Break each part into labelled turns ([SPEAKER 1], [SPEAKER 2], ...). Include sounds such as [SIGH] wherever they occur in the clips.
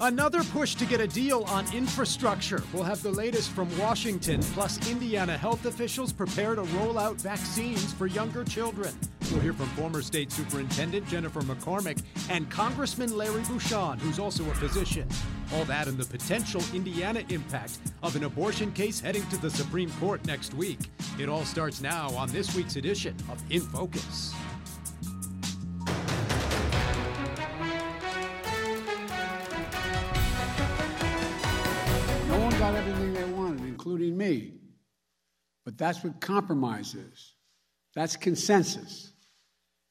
[SPEAKER 1] Another push to get a deal on infrastructure. We'll have the latest from Washington, plus Indiana health officials prepare to roll out vaccines for younger children. We'll hear from former state superintendent Jennifer McCormick and Congressman Larry Bucshon, who's also a physician. All that and the potential Indiana impact of an abortion case heading to the Supreme Court next week. It all starts now on this week's edition of In Focus.
[SPEAKER 2] Including me. But that's what compromise is. That's consensus.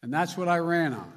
[SPEAKER 2] And that's what I ran on.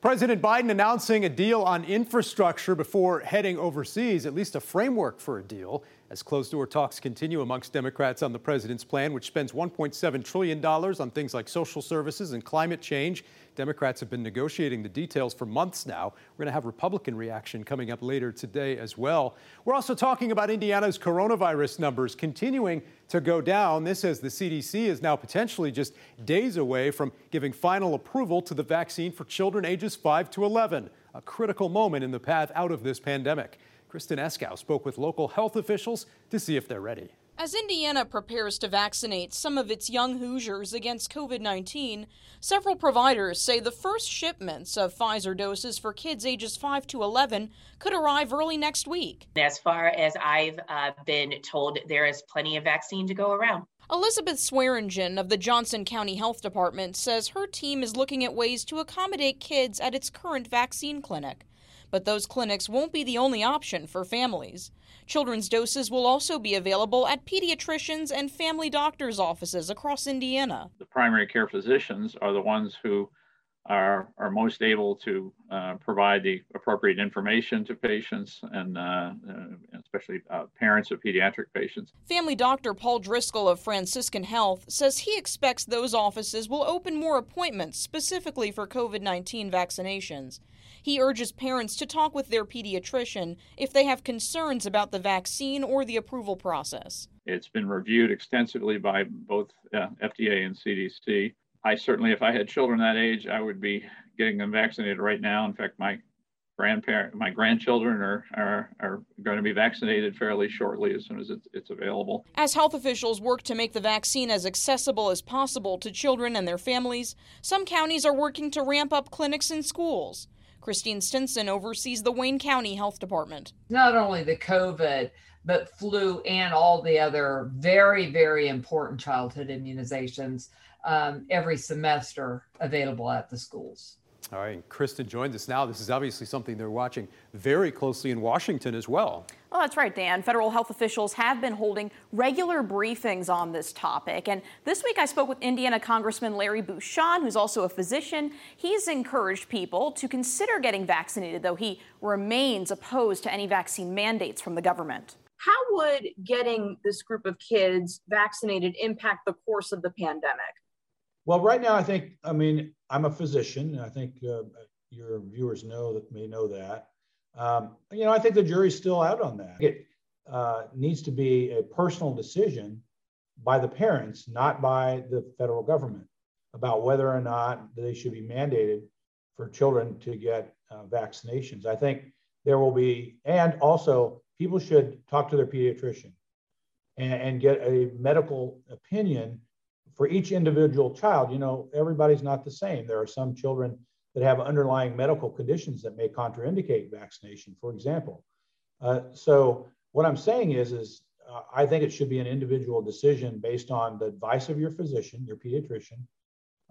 [SPEAKER 1] President Biden announcing a deal on infrastructure before heading overseas, at least a framework for a deal, as closed door talks continue amongst Democrats on the president's plan, which spends $1.7 trillion on things like social services and climate change. Democrats have been negotiating the details for months now. We're going to have Republican reaction coming up later today as well. We're also talking about Indiana's coronavirus numbers continuing to go down. This as the CDC is now potentially just days away from giving final approval to the vaccine for children ages 5 to 11, a critical moment in the path out of this pandemic. Kristen Eskow spoke with local health officials to see if they're ready.
[SPEAKER 3] As Indiana prepares to vaccinate some of its young Hoosiers against COVID 19, several providers say the first shipments of Pfizer doses for kids ages 5 to 11 could arrive early next week.
[SPEAKER 4] As far as I've uh, been told, there is plenty of vaccine to go around.
[SPEAKER 3] Elizabeth Swearingen of the Johnson County Health Department says her team is looking at ways to accommodate kids at its current vaccine clinic. But those clinics won't be the only option for families. Children's doses will also be available at pediatricians and family doctors' offices across Indiana.
[SPEAKER 5] The primary care physicians are the ones who are, are most able to uh, provide the appropriate information to patients and uh, uh, especially uh, parents of pediatric patients.
[SPEAKER 3] Family doctor Paul Driscoll of Franciscan Health says he expects those offices will open more appointments specifically for COVID 19 vaccinations. He urges parents to talk with their pediatrician if they have concerns about the vaccine or the approval process.
[SPEAKER 5] It's been reviewed extensively by both uh, FDA and CDC. I certainly, if I had children that age, I would be getting them vaccinated right now. In fact, my grandparent, my grandchildren are, are, are going to be vaccinated fairly shortly as soon as it's, it's available.
[SPEAKER 3] As health officials work to make the vaccine as accessible as possible to children and their families, some counties are working to ramp up clinics and schools. Christine Stinson oversees the Wayne County Health Department.
[SPEAKER 6] Not only the COVID, but flu and all the other very, very important childhood immunizations um, every semester available at the schools.
[SPEAKER 1] All right, Kristen joins us now. This is obviously something they're watching very closely in Washington as well.
[SPEAKER 7] Well, that's right, Dan. Federal health officials have been holding regular briefings on this topic. And this week I spoke with Indiana Congressman Larry Bucshon, who's also a physician. He's encouraged people to consider getting vaccinated, though he remains opposed to any vaccine mandates from the government.
[SPEAKER 8] How would getting this group of kids vaccinated impact the course of the pandemic?
[SPEAKER 9] Well, right now, I think, I mean, I'm a physician. And I think uh, your viewers know that may know that. Um, you know, I think the jury's still out on that. It uh, needs to be a personal decision by the parents, not by the federal government, about whether or not they should be mandated for children to get uh, vaccinations. I think there will be, and also people should talk to their pediatrician and, and get a medical opinion for each individual child, you know, everybody's not the same. There are some children that have underlying medical conditions that may contraindicate vaccination, for example. Uh, so what I'm saying is, is uh, I think it should be an individual decision based on the advice of your physician, your pediatrician,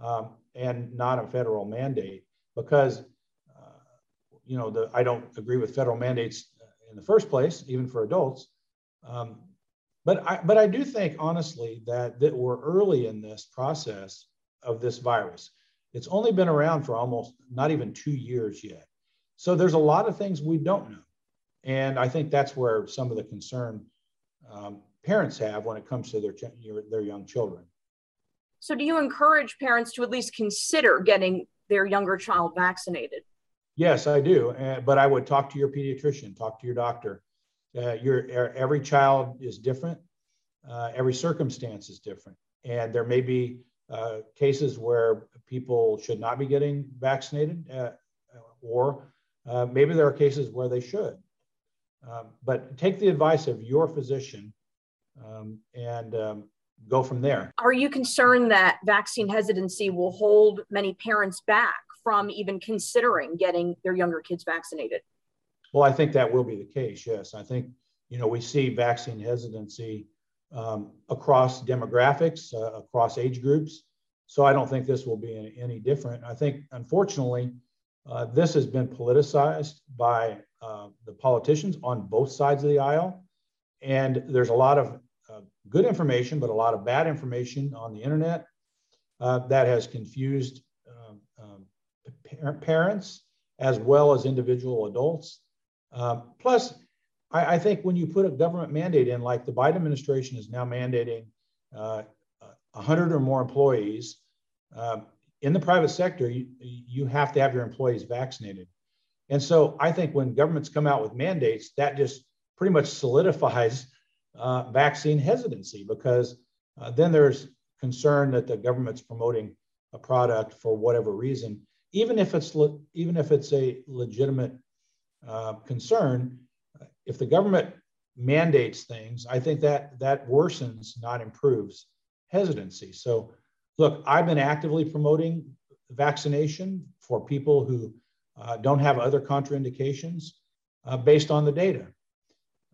[SPEAKER 9] um, and not a federal mandate. Because, uh, you know, the, I don't agree with federal mandates in the first place, even for adults. Um, but I, but I do think honestly that, that we're early in this process of this virus. It's only been around for almost not even two years yet. So there's a lot of things we don't know. And I think that's where some of the concern um, parents have when it comes to their, their young children.
[SPEAKER 8] So, do you encourage parents to at least consider getting their younger child vaccinated?
[SPEAKER 9] Yes, I do. Uh, but I would talk to your pediatrician, talk to your doctor, uh, your every child is different. Uh, every circumstance is different, and there may be uh, cases where people should not be getting vaccinated, uh, or uh, maybe there are cases where they should. Um, but take the advice of your physician um, and um, go from there.
[SPEAKER 8] Are you concerned that vaccine hesitancy will hold many parents back from even considering getting their younger kids vaccinated?
[SPEAKER 9] Well, I think that will be the case. Yes, I think you know we see vaccine hesitancy um, across demographics, uh, across age groups. So I don't think this will be any, different. I think, unfortunately, uh, this has been politicized by uh, the politicians on both sides of the aisle. And there's a lot of uh, good information, but a lot of bad information on the internet uh, that has confused um, um parents as well as individual adults. Um, plus, I, I, think when you put a government mandate in, like the Biden administration is now mandating uh, 100 or more employees. Um, in the private sector, you, you have to have your employees vaccinated. And so I think when governments come out with mandates, that just pretty much solidifies uh, vaccine hesitancy because uh, then there's concern that the government's promoting a product for whatever reason, even if it's le- even if it's a legitimate uh, concern. If the government mandates things, I think that that worsens, not improves hesitancy. So, look, I've been actively promoting vaccination for people who uh, don't have other contraindications uh, based on the data.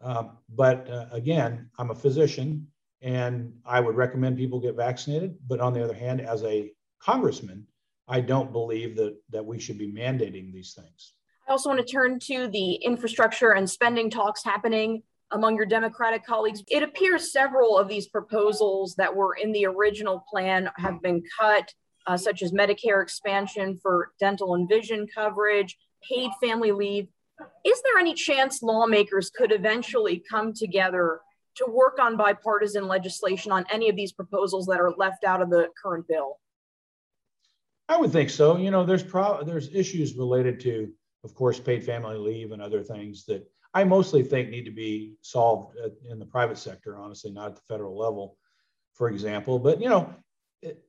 [SPEAKER 9] Uh, but uh, again, I'm a physician and I would recommend people get vaccinated. But on the other hand, as a congressman, I don't believe that, that we should be mandating these things.
[SPEAKER 8] I also want to turn to the infrastructure and spending talks happening among your Democratic colleagues. It appears several of these proposals that were in the original plan have been cut, uh, such as Medicare expansion for dental and vision coverage, paid family leave. Is there any chance lawmakers could eventually come together to work on bipartisan legislation on any of these proposals that are left out of the current bill?
[SPEAKER 9] I would think so. You know, there's pro- there's issues related to, of course, paid family leave and other things that I mostly think need to be solved in the private sector, honestly, not at the federal level, for example. But you know,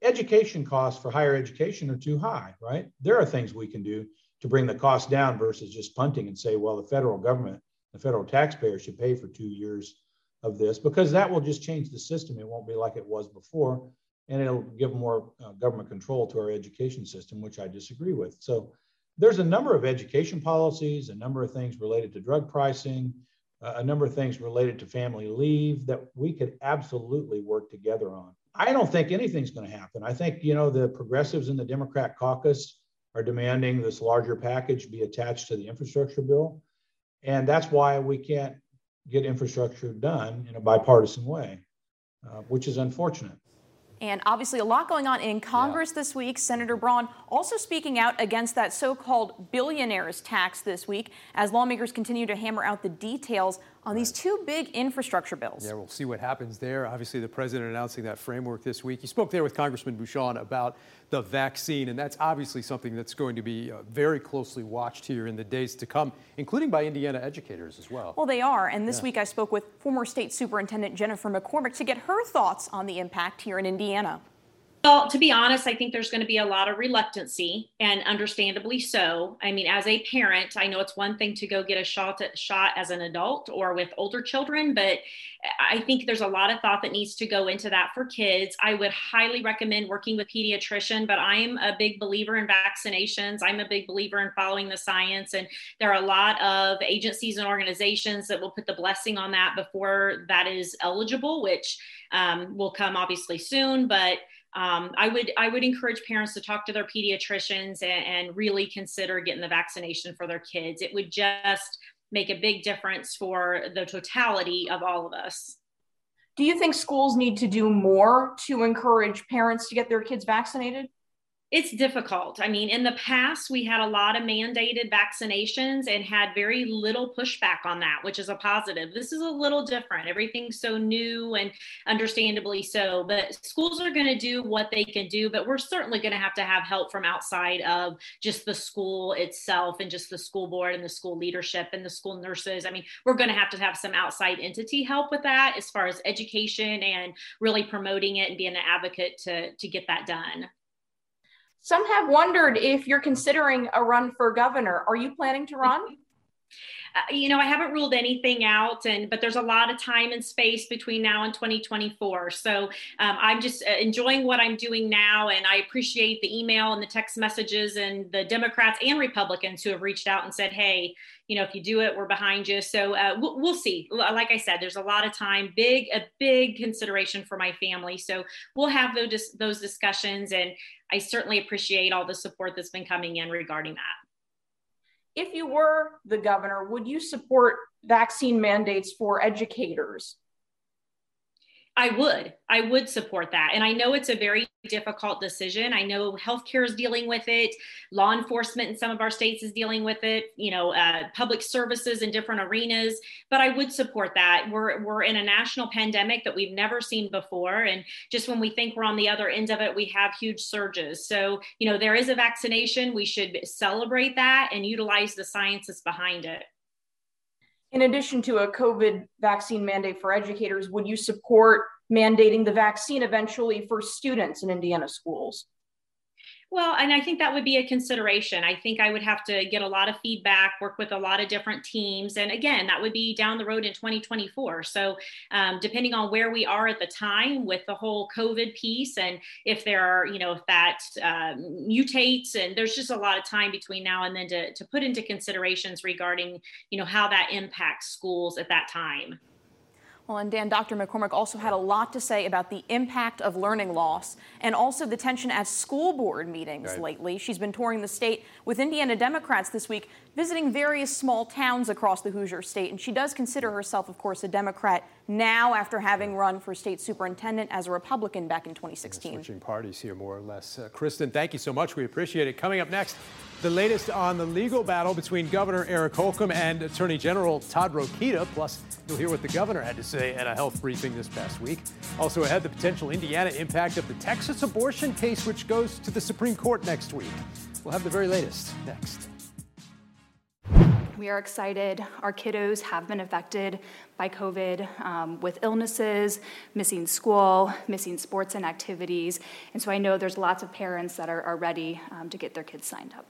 [SPEAKER 9] education costs for higher education are too high, right? There are things we can do to bring the cost down versus just punting and say, well, the federal government, the federal taxpayer should pay for two years of this because that will just change the system. It won't be like it was before, and it'll give more uh, government control to our education system, which I disagree with. So there's a number of education policies, a number of things related to drug pricing, uh, a number of things related to family leave that we could absolutely work together on. I don't think anything's going to happen. I think, you know, the progressives in the Democrat caucus are demanding this larger package be attached to the infrastructure bill. And that's why we can't get infrastructure done in a bipartisan way, uh, which is unfortunate.
[SPEAKER 7] And obviously, a lot going on in Congress yeah. this week. Senator Braun also speaking out against that so called billionaires tax this week as lawmakers continue to hammer out the details on these two big infrastructure bills.
[SPEAKER 1] Yeah, we'll see what happens there. Obviously, the president announcing that framework this week. He spoke there with Congressman Bucshon about the vaccine, and that's obviously something that's going to be uh, very closely watched here in the days to come, including by Indiana educators as well.
[SPEAKER 7] Well, they are. And this yeah. week I spoke with former state superintendent Jennifer McCormick to get her thoughts on the impact here in Indiana.
[SPEAKER 10] Well, to be honest, I think there's going to be a lot of reluctancy, and understandably so. I mean, as a parent, I know it's one thing to go get a shot at, shot as an adult or with older children, but I think there's a lot of thought that needs to go into that for kids. I would highly recommend working with pediatrician, but I'm a big believer in vaccinations. I'm a big believer in following the science, and there are a lot of agencies and organizations that will put the blessing on that before that is eligible, which um, will come obviously soon, but um, I would I would encourage parents to talk to their pediatricians and, and really consider getting the vaccination for their kids. It would just make a big difference for the totality of all of us.
[SPEAKER 8] Do you think schools need to do more to encourage parents to get their kids vaccinated?
[SPEAKER 10] It's difficult. I mean, in the past, we had a lot of mandated vaccinations and had very little pushback on that, which is a positive. This is a little different. Everything's so new and understandably so. But schools are going to do what they can do, but we're certainly going to have to have help from outside of just the school itself and just the school board and the school leadership and the school nurses. I mean, we're going to have to have some outside entity help with that as far as education and really promoting it and being an advocate to, to get that done.
[SPEAKER 8] Some have wondered if you're considering a run for governor. Are you planning to run?
[SPEAKER 10] Uh, you know, I haven't ruled anything out, and but there's a lot of time and space between now and 2024. So um, I'm just uh, enjoying what I'm doing now, and I appreciate the email and the text messages and the Democrats and Republicans who have reached out and said, "Hey, you know, if you do it, we're behind you." So uh, we'll, we'll see. Like I said, there's a lot of time, big a big consideration for my family. So we'll have those those discussions, and I certainly appreciate all the support that's been coming in regarding that
[SPEAKER 8] if you were the governor, would you support vaccine mandates for educators?
[SPEAKER 10] I would. I would support that. And I know it's a very difficult decision. I know healthcare is dealing with it. Law enforcement in some of our states is dealing with it. You know, uh, public services in different arenas. But I would support that. We're we're in a national pandemic that we've never seen before, and just when we think we're on the other end of it, we have huge surges. So you know, there is a vaccination. We should celebrate that and utilize the sciences behind it
[SPEAKER 8] in addition to a COVID vaccine mandate for educators, would you support mandating the vaccine eventually for students in Indiana schools?
[SPEAKER 10] Well, and I think that would be a consideration. I think I would have to get a lot of feedback, work with a lot of different teams. And again, that would be down the road in 2024. So, um, depending on where we are at the time with the whole COVID piece, and if there are, you know, if that um, mutates, and there's just a lot of time between now and then to, to put into considerations regarding, you know, how that impacts schools at that time.
[SPEAKER 7] Well, and Dan, Dr. McCormick also had a lot to say about the impact of learning loss and also the tension at school board meetings right. lately. She's been touring the state with Indiana Democrats this week, visiting various small towns across the Hoosier state. And she does consider herself, of course, a Democrat now after having run for state superintendent as a Republican back in 2016.
[SPEAKER 1] Switching parties here, more or less. Uh, Kristen, thank you so much. We appreciate it. Coming up next, the latest on the legal battle between Governor Eric Holcomb and Attorney General Todd Rokita. Plus, you'll hear what the governor had to say at a health briefing this past week. Also ahead, the potential Indiana impact of the Texas abortion case, which goes to the Supreme Court next week. We'll have the very latest next.
[SPEAKER 11] We are excited. Our kiddos have been affected by COVID um, with illnesses, missing school, missing sports and activities. And so I know there's lots of parents that are, are ready um, to get their kids signed up.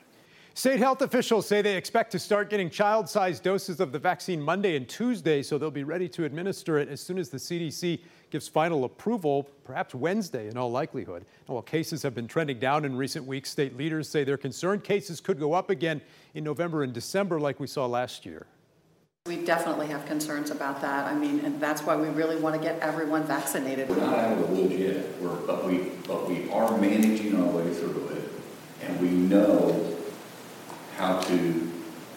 [SPEAKER 1] State health officials say they expect to start getting child sized doses of the vaccine Monday and Tuesday, so they'll be ready to administer it as soon as the CDC gives final approval, perhaps Wednesday in all likelihood. Now, while cases have been trending down in recent weeks, state leaders say they're concerned cases could go up again in November and December, like we saw last year.
[SPEAKER 12] We definitely have concerns about that. I mean, and that's why we really want to get everyone vaccinated.
[SPEAKER 13] We're not out of the woods yet, We're, but we but we are managing our way through it, and we know how to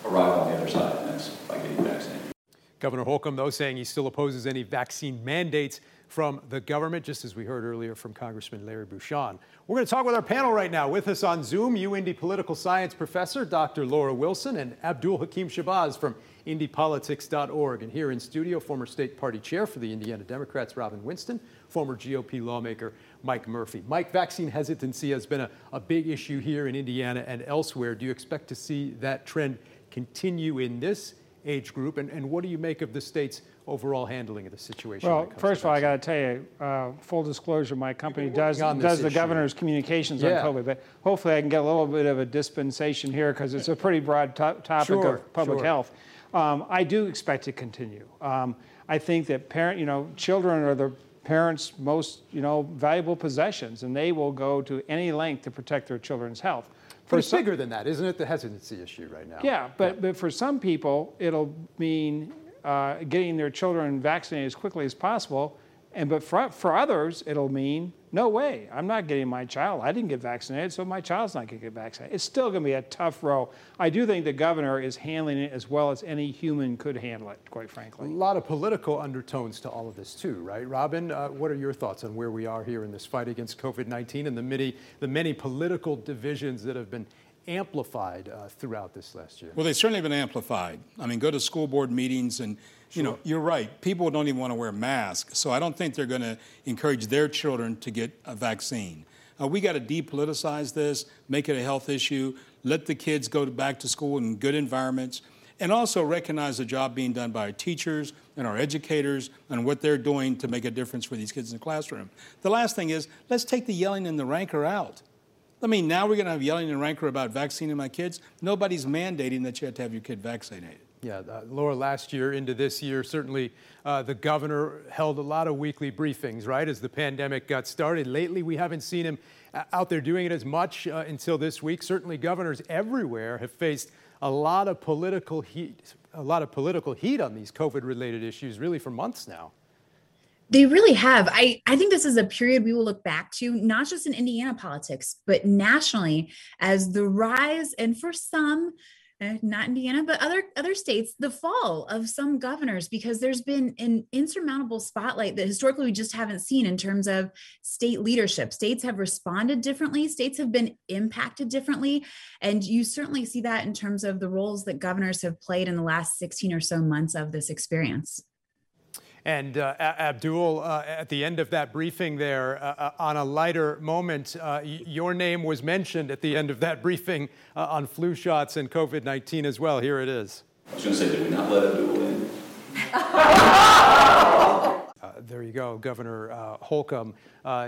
[SPEAKER 13] arrive on the other side, and that's by getting vaccinated.
[SPEAKER 1] Governor Holcomb, though, saying he still opposes any vaccine mandates from the government, just as we heard earlier from Congressman Larry Bucshon. We're going to talk with our panel right now. With us on Zoom, UIndy political science professor Dr. Laura Wilson and Abdul Hakim Shabazz from IndyPolitics.org. And here in studio, former state party chair for the Indiana Democrats, Robin Winston, former GOP lawmaker Mike Murphy. Mike, vaccine hesitancy has been a, a big issue here in Indiana and elsewhere. Do you expect to see that trend continue in this age group? And, and what do you make of the state's overall handling of the situation?
[SPEAKER 14] Well, first of all, I got to tell you, uh, full disclosure, my company does does the issue. governor's communications yeah. on COVID, but hopefully I can get a little bit of a dispensation here because it's a pretty broad to- topic sure, of public sure. health. Um, I do expect to continue. Um, I think that parent, you know, children are the parents' most you know valuable possessions, and they will go to any length to protect their children's health.
[SPEAKER 1] For it's some, bigger than that, isn't it? The hesitancy issue right now.
[SPEAKER 14] Yeah, but yeah. but for some people, it'll mean uh, getting their children vaccinated as quickly as possible, and but for for others, it'll mean no way. I'm not getting my child. I didn't get vaccinated, so my child's not going to get vaccinated. It's still going to be a tough row. I do think the governor is handling it as well as any human could handle it, quite frankly.
[SPEAKER 1] A lot of political undertones to all of this, too, right? Robin, uh, what are your thoughts on where we are here in this fight against COVID 19 and the many, the many political divisions that have been amplified uh, throughout this last year?
[SPEAKER 15] Well, they've certainly been amplified. I mean, go to school board meetings and you know, you're right. People don't even want to wear masks. So I don't think they're going to encourage their children to get a vaccine. Uh, we got to depoliticize this, make it a health issue, let the kids go back to school in good environments, and also recognize the job being done by our teachers and our educators and what they're doing to make a difference for these kids in the classroom. The last thing is let's take the yelling and the rancor out. I mean, now we're going to have yelling and rancor about vaccinating my kids. Nobody's mandating that you have to have your kid vaccinated.
[SPEAKER 1] Yeah, uh, Laura, last year into this year, certainly uh, the governor held a lot of weekly briefings, right, as the pandemic got started. Lately, we haven't seen him uh, out there doing it as much uh, until this week. Certainly, governors everywhere have faced a lot of political heat, a lot of political heat on these COVID-related issues, really for months now.
[SPEAKER 16] They really have. I, I think this is a period we will look back to, not just in Indiana politics, but nationally, as the rise, and for some, uh, not Indiana, but other other states, the fall of some governors, because there's been an insurmountable spotlight that historically we just haven't seen in terms of state leadership. States have responded differently, states have been impacted differently, and you certainly see that in terms of the roles that governors have played in the last 16 or so months of this experience.
[SPEAKER 1] And uh, Abdul, uh, at the end of that briefing there, uh, uh on a lighter moment, uh, your name was mentioned at the end of that briefing uh, on flu shots and COVID 19 as well. Here it is.
[SPEAKER 13] I was going to say, did we not let Abdul in? [LAUGHS]
[SPEAKER 1] there you go, Governor Holcomb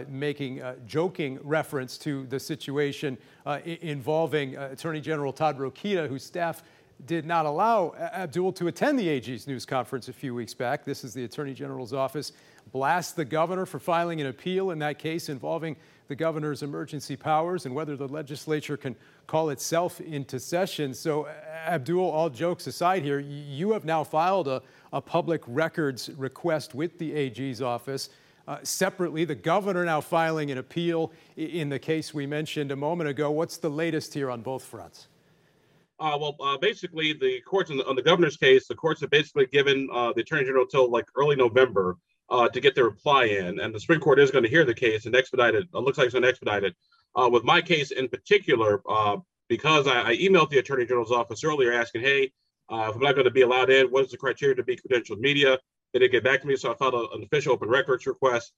[SPEAKER 1] making a joking reference to the situation involving Attorney General Todd Rokita, whose staff did not allow Abdul to attend the AG's news conference a few weeks back. This is the Attorney General's office blast the governor for filing an appeal in that case involving the governor's emergency powers and whether the legislature can call itself into session. So, Abdul, all jokes aside here, you have now filed a, a public records request with the AG's office. Uh, separately, the governor now filing an appeal in the case we mentioned a moment ago. What's the latest here on both fronts?
[SPEAKER 17] Uh, well, uh, basically, the courts the, on the governor's case, the courts have basically given uh, the attorney general till like early November uh, to get their reply in, and the Supreme Court is going to hear the case and expedite it. It looks like it's going to expedite it. Uh, with my case in particular, uh, because I, I, emailed the attorney general's office earlier asking, "Hey, if I'm not going to be allowed in, what is the criteria to be credentialed media?" They didn't get back to me, so I filed an official open records request.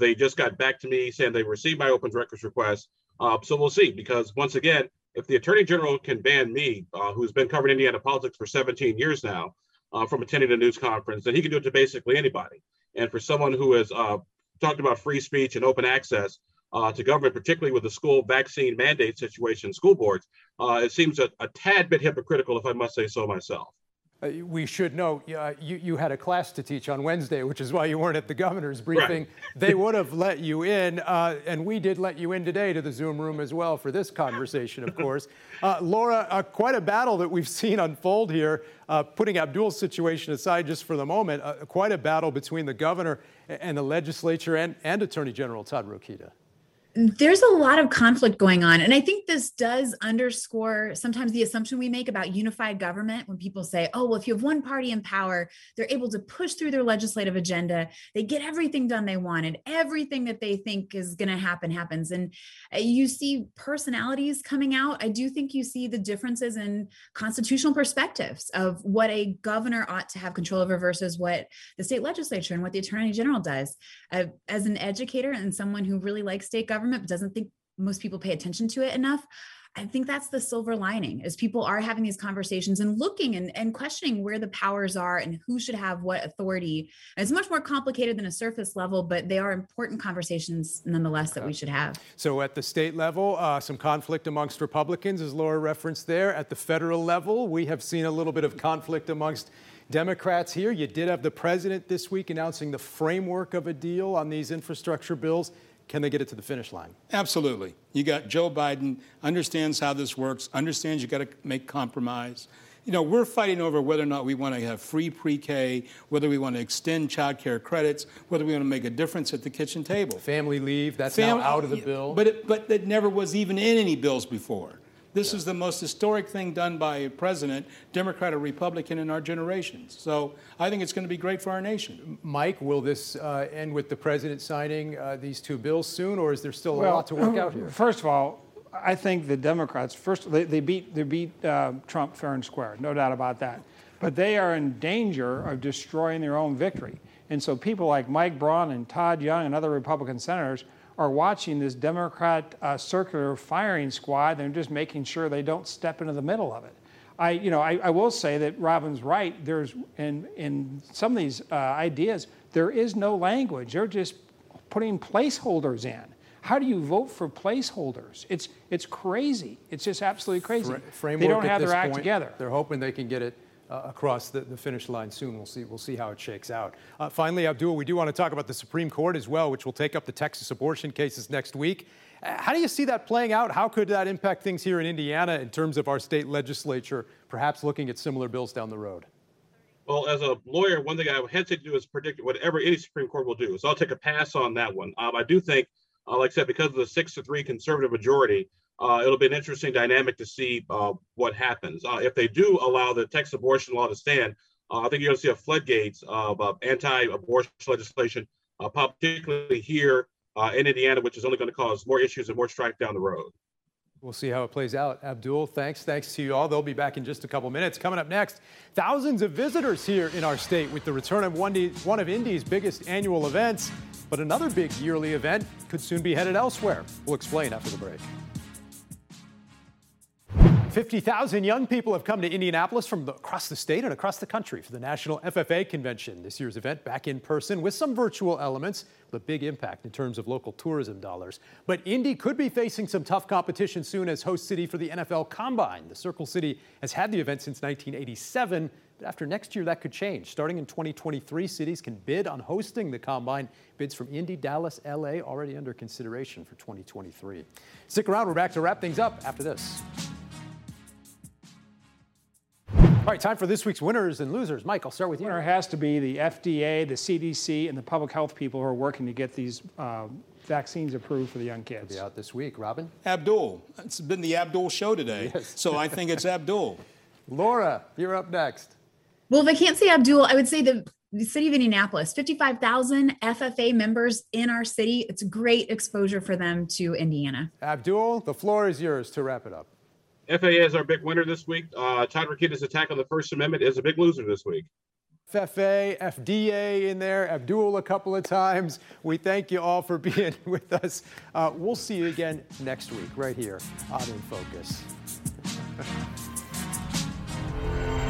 [SPEAKER 17] they just got back to me saying they received my open records request. so we'll see, because once again, if the attorney general can ban me, uh, who's been covering Indiana politics for 17 years now, uh, from attending a news conference, then he can do it to basically anybody. And for someone who has uh, talked about free speech and open access uh, to government, particularly with the school vaccine mandate situation, school boards, uh, it seems a, a tad bit hypocritical, if I must say so myself.
[SPEAKER 1] Uh, we should know uh, you, you had a class to teach on Wednesday, which is why you weren't at the governor's briefing. Right. [LAUGHS] they would have let you in, uh, and we did let you in today to the Zoom room as well for this conversation, of course. Uh, Laura, uh, quite a battle that we've [LAUGHS] seen unfold here, uh, putting Abdul's situation aside just for the moment, quite a battle between the governor and the legislature and, and Attorney General Todd Rokita
[SPEAKER 16] there's a lot of conflict going on. And I think this does underscore sometimes the assumption we make about unified government when people say, oh, well, if you have one party in power, they're able to push through their legislative agenda. They get everything done they want, and everything that they think is going to happen happens. And uh, you see personalities coming out. I do think you see the differences in constitutional perspectives of what a governor ought to have control over versus what the state legislature and what the attorney general does. Uh, as an educator and someone who really likes state government, government but doesn't think most people pay attention to it enough I think that's the silver lining is people are having these conversations and looking and, and questioning where the powers are and who should have what authority. And it's much more complicated than a surface level, but they are important conversations nonetheless that we should have.
[SPEAKER 1] So at the state level, uh, some conflict amongst Republicans, as Laura referenced there. At the federal level, we have seen a little bit of conflict amongst Democrats here. You did have the president this week announcing the framework of a deal on these infrastructure bills. Can they get it to the finish line?
[SPEAKER 15] Absolutely. You got Joe Biden, understands how this works, understands you got to make compromise. You know, we're fighting over whether or not we want to have free pre K, whether we want to extend child care credits, whether we want to make a difference at the kitchen table.
[SPEAKER 1] Family leave, that's Fam- now out of the bill.
[SPEAKER 15] But it, but it never was even in any bills before. This yeah. is the most historic thing done by a president, Democrat or Republican, in our generations. So I think it's going to be great for our nation.
[SPEAKER 1] Mike, will this uh, end with the president signing uh, these two bills soon, or is there still a lot to work out here?
[SPEAKER 14] First of all, I think the Democrats first they, they beat they beat uh, Trump fair and square, no doubt about that. But they are in danger of destroying their own victory. And so people like Mike Braun and Todd Young and other Republican senators are watching this Democrat uh, circular firing squad. They're just making sure they don't step into the middle of it. I, you know, I, I will say that Robin's right. There's in in some of these uh, ideas, there is no language. They're just putting placeholders in. How do you vote for placeholders? It's it's crazy. It's just absolutely crazy.
[SPEAKER 1] Fra-
[SPEAKER 14] they don't have
[SPEAKER 1] their
[SPEAKER 14] act
[SPEAKER 1] point,
[SPEAKER 14] together.
[SPEAKER 1] They're hoping they can get it uh, across the, the, finish line soon. We'll see. We'll see how it shakes out. Uh, finally, Abdul, we do want to talk about the Supreme Court as well, which will take up the Texas abortion cases next week. Uh, how do you see that playing out? How could that impact things here in Indiana in terms of our state legislature, perhaps looking at similar bills down the road?
[SPEAKER 17] Well, as a lawyer, one thing I would hesitate to do is predict whatever any Supreme Court will do. So I'll take a pass on that one. Um, I do think, uh, like I said, because of the six to three conservative majority, uh, it'll be an interesting dynamic to see uh, what happens. Uh, if they do allow the Texas abortion law to stand, uh, I think you're going to see a floodgates of uh, anti-abortion legislation, particularly here in Indiana, which is only going to cause more issues and more strife down the road.
[SPEAKER 1] We'll see how it plays out. Abdul, thanks. Thanks to you all. They'll be back in just a couple minutes. Coming up next, thousands of visitors here in our state with the return of one of Indy's biggest annual events. But another big yearly event could soon be headed elsewhere. We'll explain after the break. 50,000 young people have come to Indianapolis from the, across the state and across the country for the National FFA Convention. This year's event back in person with some virtual elements a big impact in terms of local tourism dollars. But Indy could be facing some tough competition soon as host city for the NFL Combine. The Circle City has had the event since 1987, but after next year that could change. Starting in 2023, cities can bid on hosting the Combine. Bids from Indy, Dallas, LA already under consideration for 2023. Stick around, we're back to wrap things up after this. All right, time for this week's winners and losers. Mike, I'll start with you.
[SPEAKER 14] Winner has to be the FDA, the CDC, and the public health people who are working to get these uh, vaccines approved for the young kids.
[SPEAKER 1] Be out this week. Robin?
[SPEAKER 15] Abdul. It's been the Abdul show today. Yes. So I think it's Abdul. [LAUGHS]
[SPEAKER 1] Laura, you're up next.
[SPEAKER 16] Well, if I can't say Abdul, I would say the the city of Indianapolis, 55,000 FFA members in our city. It's great exposure for them to Indiana.
[SPEAKER 1] Abdul, the floor is yours to wrap it up.
[SPEAKER 17] FAA is our big winner this week. Uh, Todd Rokita's attack on the First Amendment is a big loser this week.
[SPEAKER 1] FFA, FDA in there, Abdul a couple of times. We thank you all for [LAUGHS] being with us. Uh, we'll see you again next week, right here on In Focus. [LAUGHS]